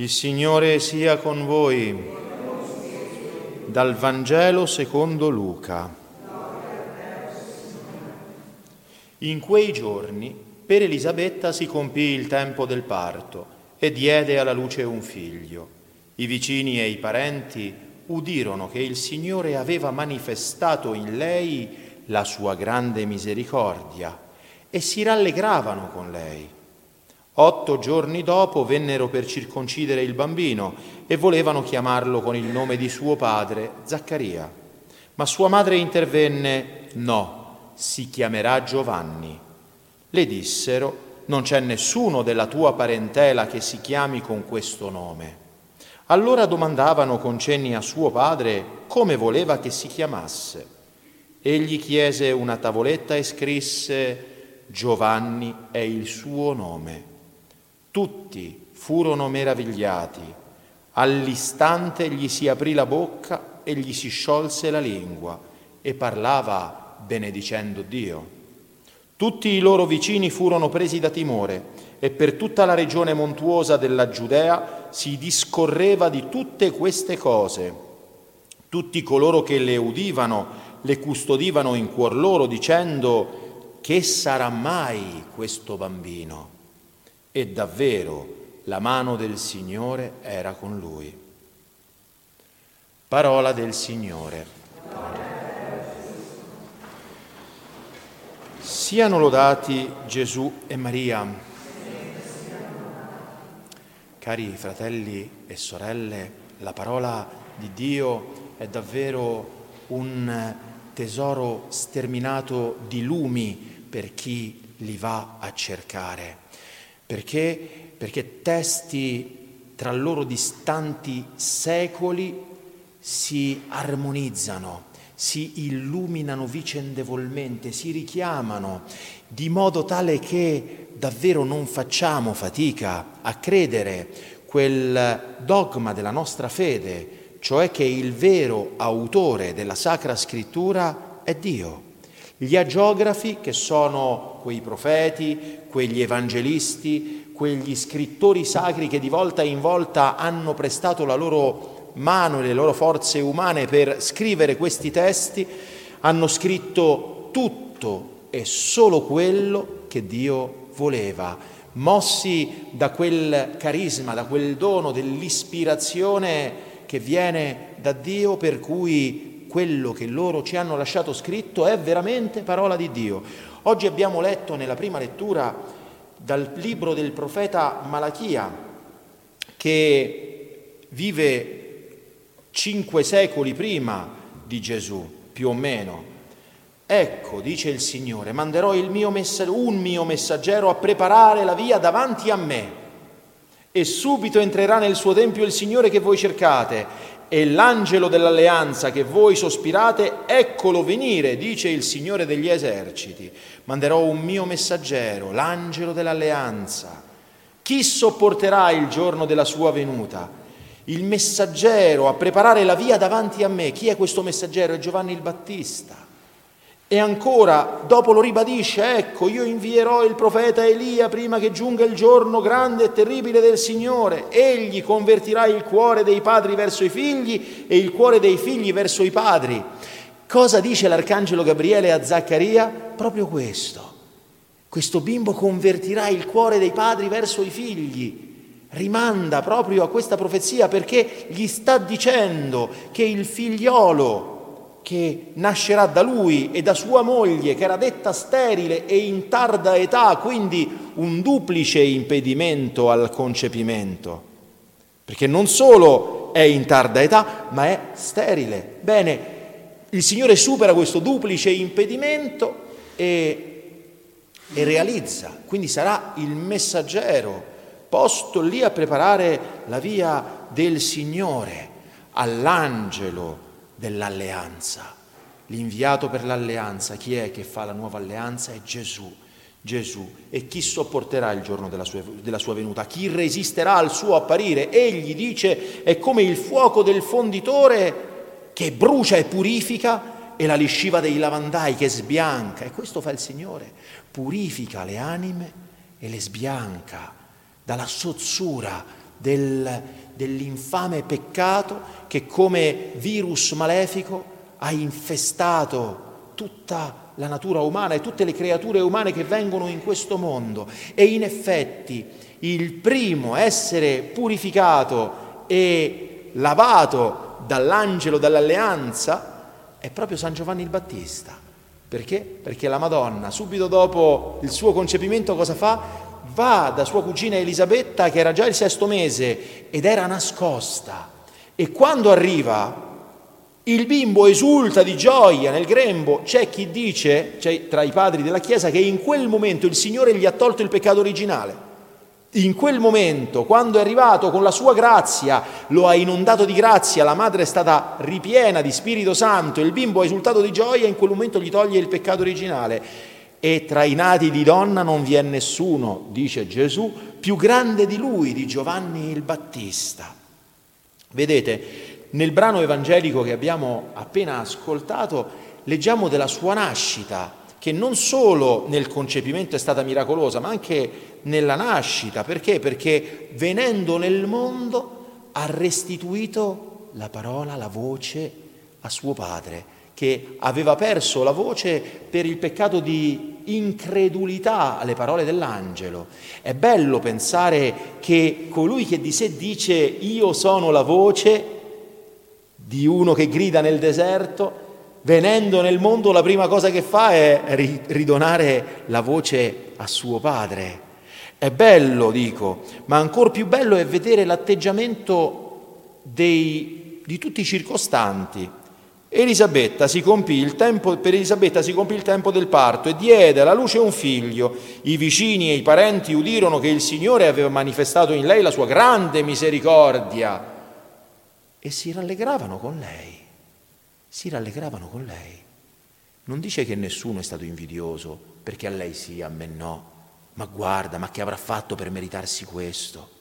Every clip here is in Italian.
Il Signore sia con voi. Dal Vangelo secondo Luca. In quei giorni per Elisabetta si compì il tempo del parto e diede alla luce un figlio. I vicini e i parenti udirono che il Signore aveva manifestato in lei la sua grande misericordia e si rallegravano con lei. Otto giorni dopo vennero per circoncidere il bambino e volevano chiamarlo con il nome di suo padre, Zaccaria. Ma sua madre intervenne, no, si chiamerà Giovanni. Le dissero, non c'è nessuno della tua parentela che si chiami con questo nome. Allora domandavano con cenni a suo padre come voleva che si chiamasse. Egli chiese una tavoletta e scrisse Giovanni è il suo nome. Tutti furono meravigliati. All'istante gli si aprì la bocca e gli si sciolse la lingua e parlava benedicendo Dio. Tutti i loro vicini furono presi da timore e per tutta la regione montuosa della Giudea si discorreva di tutte queste cose. Tutti coloro che le udivano le custodivano in cuor loro dicendo che sarà mai questo bambino? E davvero la mano del Signore era con lui. Parola del Signore. Siano lodati Gesù e Maria. Cari fratelli e sorelle, la parola di Dio è davvero un tesoro sterminato di lumi per chi li va a cercare. Perché? Perché testi tra loro distanti secoli si armonizzano, si illuminano vicendevolmente, si richiamano, di modo tale che davvero non facciamo fatica a credere quel dogma della nostra fede, cioè che il vero autore della Sacra Scrittura è Dio. Gli agiografi, che sono quei profeti, quegli evangelisti, quegli scrittori sacri che di volta in volta hanno prestato la loro mano e le loro forze umane per scrivere questi testi, hanno scritto tutto e solo quello che Dio voleva, mossi da quel carisma, da quel dono dell'ispirazione che viene da Dio per cui quello che loro ci hanno lasciato scritto è veramente parola di Dio. Oggi abbiamo letto nella prima lettura dal libro del profeta Malachia che vive cinque secoli prima di Gesù, più o meno. Ecco, dice il Signore, manderò il mio messa- un mio messaggero a preparare la via davanti a me. E subito entrerà nel suo tempio il Signore che voi cercate e l'angelo dell'alleanza che voi sospirate, eccolo venire, dice il Signore degli eserciti. Manderò un mio messaggero, l'angelo dell'alleanza. Chi sopporterà il giorno della sua venuta? Il messaggero a preparare la via davanti a me. Chi è questo messaggero? È Giovanni il Battista. E ancora, dopo lo ribadisce, ecco, io invierò il profeta Elia prima che giunga il giorno grande e terribile del Signore. Egli convertirà il cuore dei padri verso i figli e il cuore dei figli verso i padri. Cosa dice l'arcangelo Gabriele a Zaccaria? Proprio questo. Questo bimbo convertirà il cuore dei padri verso i figli. Rimanda proprio a questa profezia perché gli sta dicendo che il figliolo che nascerà da lui e da sua moglie, che era detta sterile e in tarda età, quindi un duplice impedimento al concepimento, perché non solo è in tarda età, ma è sterile. Bene, il Signore supera questo duplice impedimento e, e realizza, quindi sarà il messaggero posto lì a preparare la via del Signore all'angelo dell'alleanza. L'inviato per l'alleanza, chi è che fa la nuova alleanza? È Gesù. Gesù. E chi sopporterà il giorno della sua, della sua, venuta? Chi resisterà al suo apparire? Egli dice è come il fuoco del fonditore che brucia e purifica e la lisciva dei lavandai che sbianca. E questo fa il Signore. Purifica le anime e le sbianca dalla sozzura del, dell'infame peccato che come virus malefico ha infestato tutta la natura umana e tutte le creature umane che vengono in questo mondo. E in effetti il primo essere purificato e lavato dall'angelo dell'alleanza è proprio San Giovanni il Battista. Perché? Perché la Madonna, subito dopo il suo concepimento, cosa fa? Va da sua cugina Elisabetta, che era già il sesto mese ed era nascosta. E quando arriva, il bimbo esulta di gioia nel grembo. C'è chi dice, c'è tra i padri della Chiesa, che in quel momento il Signore gli ha tolto il peccato originale. In quel momento, quando è arrivato con la sua grazia, lo ha inondato di grazia, la madre è stata ripiena di Spirito Santo, il bimbo ha esultato di gioia in quel momento gli toglie il peccato originale. E tra i nati di donna non vi è nessuno, dice Gesù, più grande di lui, di Giovanni il Battista. Vedete, nel brano evangelico che abbiamo appena ascoltato leggiamo della sua nascita, che non solo nel concepimento è stata miracolosa, ma anche nella nascita. Perché? Perché venendo nel mondo ha restituito la parola, la voce a suo padre, che aveva perso la voce per il peccato di incredulità alle parole dell'angelo. È bello pensare che colui che di sé dice io sono la voce, di uno che grida nel deserto, venendo nel mondo la prima cosa che fa è ridonare la voce a suo padre. È bello, dico, ma ancora più bello è vedere l'atteggiamento dei, di tutti i circostanti. Elisabetta si compì il tempo, per Elisabetta si compì il tempo del parto e diede alla luce un figlio. I vicini e i parenti udirono che il Signore aveva manifestato in lei la sua grande misericordia e si rallegravano con lei, si rallegravano con lei. Non dice che nessuno è stato invidioso perché a lei sì, a me no, ma guarda, ma che avrà fatto per meritarsi questo?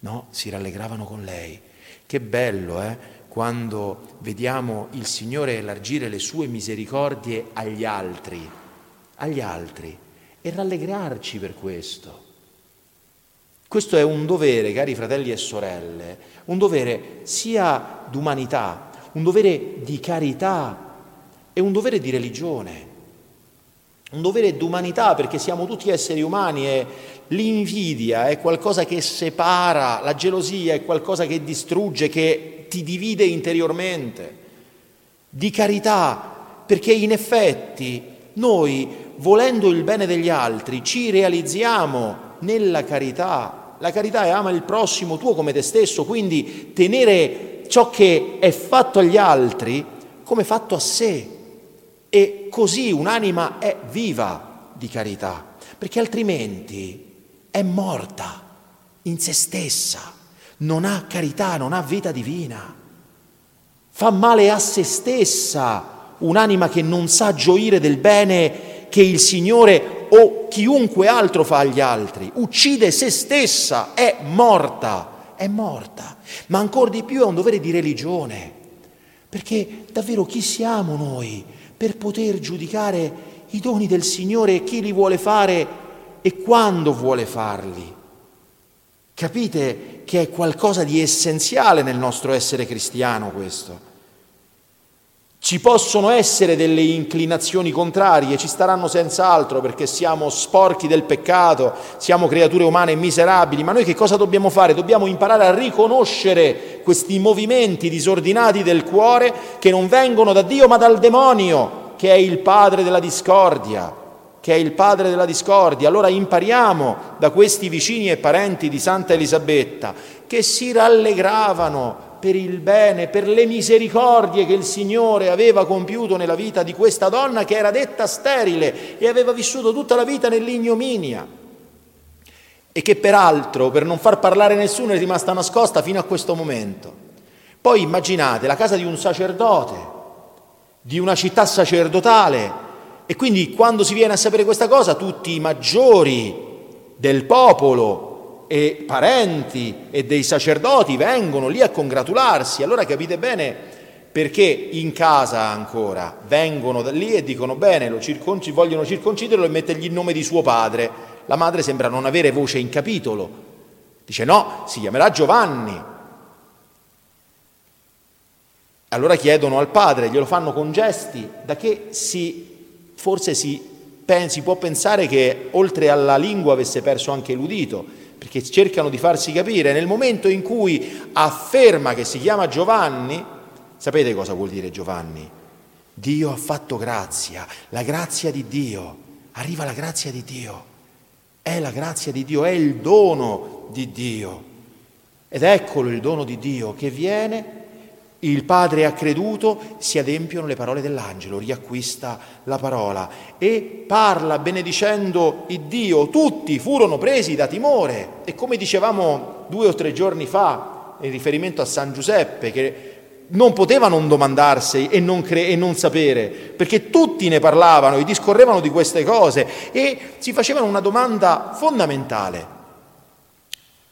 No, si rallegravano con lei. Che bello, eh? Quando vediamo il Signore elargire le sue misericordie agli altri, agli altri, e rallegrarci per questo. Questo è un dovere, cari fratelli e sorelle, un dovere sia d'umanità, un dovere di carità e un dovere di religione. Un dovere d'umanità perché siamo tutti esseri umani e l'invidia è qualcosa che separa, la gelosia è qualcosa che distrugge, che ti divide interiormente. Di carità perché in effetti noi, volendo il bene degli altri, ci realizziamo nella carità. La carità è ama il prossimo tuo come te stesso, quindi tenere ciò che è fatto agli altri come fatto a sé. E così un'anima è viva di carità, perché altrimenti è morta in se stessa, non ha carità, non ha vita divina. Fa male a se stessa un'anima che non sa gioire del bene che il Signore o chiunque altro fa agli altri, uccide se stessa, è morta, è morta. Ma ancora di più è un dovere di religione, perché davvero chi siamo noi per poter giudicare i doni del Signore, chi li vuole fare e quando vuole farli? Capite che è qualcosa di essenziale nel nostro essere cristiano questo. Ci possono essere delle inclinazioni contrarie, ci staranno senz'altro perché siamo sporchi del peccato, siamo creature umane miserabili, ma noi che cosa dobbiamo fare? Dobbiamo imparare a riconoscere questi movimenti disordinati del cuore che non vengono da Dio ma dal demonio, che è il padre della discordia, che è il padre della discordia. Allora impariamo da questi vicini e parenti di Santa Elisabetta che si rallegravano per il bene, per le misericordie che il Signore aveva compiuto nella vita di questa donna che era detta sterile e aveva vissuto tutta la vita nell'ignominia e che peraltro per non far parlare nessuno è rimasta nascosta fino a questo momento. Poi immaginate la casa di un sacerdote, di una città sacerdotale e quindi quando si viene a sapere questa cosa tutti i maggiori del popolo e parenti e dei sacerdoti vengono lì a congratularsi. Allora capite bene perché in casa ancora vengono da lì e dicono bene, lo circonci- vogliono circonciderlo e mettergli il nome di suo padre. La madre sembra non avere voce in capitolo. Dice no, si chiamerà Giovanni. Allora chiedono al padre, glielo fanno con gesti, da che si, forse si, si può pensare che oltre alla lingua avesse perso anche l'udito, perché cercano di farsi capire. Nel momento in cui afferma che si chiama Giovanni, sapete cosa vuol dire Giovanni? Dio ha fatto grazia, la grazia di Dio, arriva la grazia di Dio, è la grazia di Dio, è il dono di Dio. Ed eccolo il dono di Dio che viene il padre ha creduto, si adempiono le parole dell'angelo, riacquista la parola e parla benedicendo il Dio. Tutti furono presi da timore e come dicevamo due o tre giorni fa in riferimento a San Giuseppe, che non poteva non domandarsi e non, cre- e non sapere, perché tutti ne parlavano e discorrevano di queste cose e si facevano una domanda fondamentale.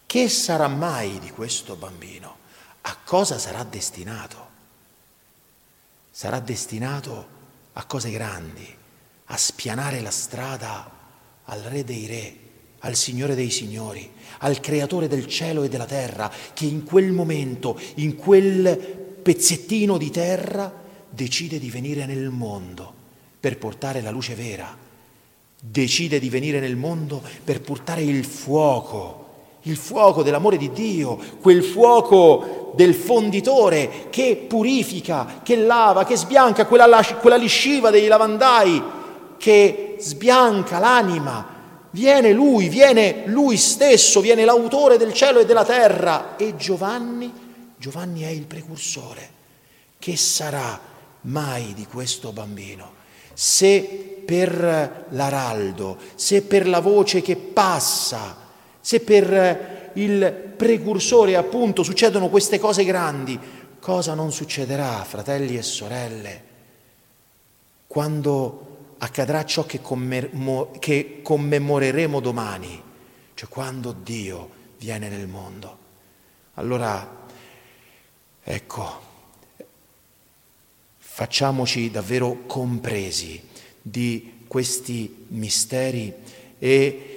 Che sarà mai di questo bambino? A cosa sarà destinato? Sarà destinato a cose grandi, a spianare la strada al Re dei Re, al Signore dei Signori, al Creatore del cielo e della terra, che in quel momento, in quel pezzettino di terra, decide di venire nel mondo per portare la luce vera, decide di venire nel mondo per portare il fuoco, il fuoco dell'amore di Dio, quel fuoco del fonditore che purifica, che lava, che sbianca, quella, quella lisciva dei lavandai che sbianca l'anima. Viene lui, viene lui stesso, viene l'autore del cielo e della terra. E Giovanni, Giovanni è il precursore. Che sarà mai di questo bambino? Se per l'araldo, se per la voce che passa, se per il precursore, appunto, succedono queste cose grandi, cosa non succederà, fratelli e sorelle, quando accadrà ciò che, commemo- che commemoreremo domani, cioè quando Dio viene nel mondo. Allora, ecco, facciamoci davvero compresi di questi misteri e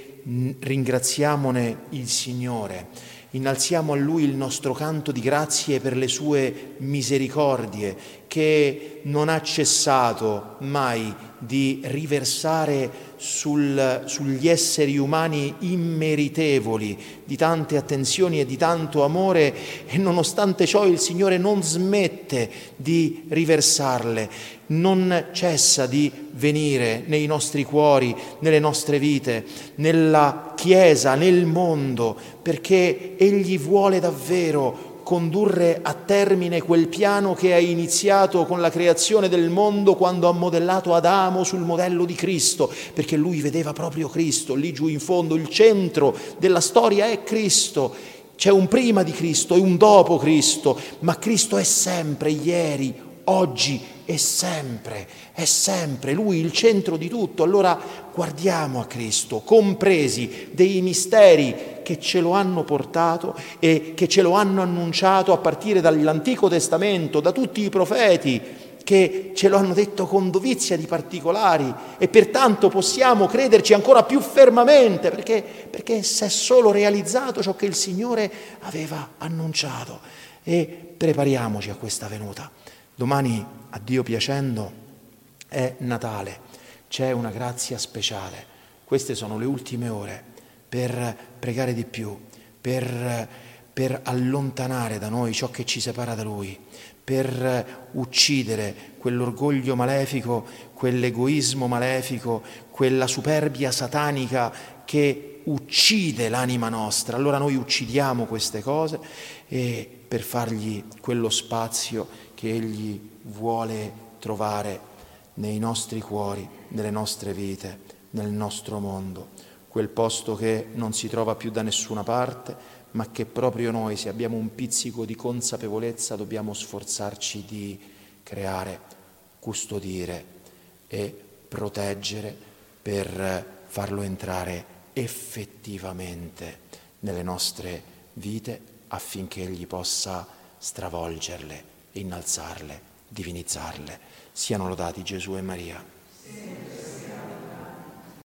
ringraziamone il Signore, innalziamo a Lui il nostro canto di grazie per le sue misericordie, che non ha cessato mai di riversare sul, sugli esseri umani immeritevoli di tante attenzioni e di tanto amore e nonostante ciò il Signore non smette di riversarle, non cessa di venire nei nostri cuori, nelle nostre vite, nella Chiesa, nel mondo, perché Egli vuole davvero condurre a termine quel piano che ha iniziato con la creazione del mondo quando ha modellato Adamo sul modello di Cristo, perché lui vedeva proprio Cristo, lì giù in fondo il centro della storia è Cristo. C'è un prima di Cristo e un dopo Cristo, ma Cristo è sempre ieri, oggi e sempre, è sempre Lui il centro di tutto. Allora guardiamo a Cristo, compresi dei misteri che ce lo hanno portato e che ce lo hanno annunciato a partire dall'Antico Testamento, da tutti i profeti che ce lo hanno detto con dovizia di particolari e pertanto possiamo crederci ancora più fermamente perché, perché si è solo realizzato ciò che il Signore aveva annunciato e prepariamoci a questa venuta. Domani, a Dio piacendo, è Natale, c'è una grazia speciale. Queste sono le ultime ore per pregare di più, per, per allontanare da noi ciò che ci separa da Lui, per uccidere quell'orgoglio malefico, quell'egoismo malefico, quella superbia satanica che uccide l'anima nostra. Allora noi uccidiamo queste cose e per fargli quello spazio che Egli vuole trovare nei nostri cuori, nelle nostre vite, nel nostro mondo quel posto che non si trova più da nessuna parte, ma che proprio noi, se abbiamo un pizzico di consapevolezza, dobbiamo sforzarci di creare, custodire e proteggere per farlo entrare effettivamente nelle nostre vite affinché Egli possa stravolgerle, innalzarle, divinizzarle. Siano lodati Gesù e Maria.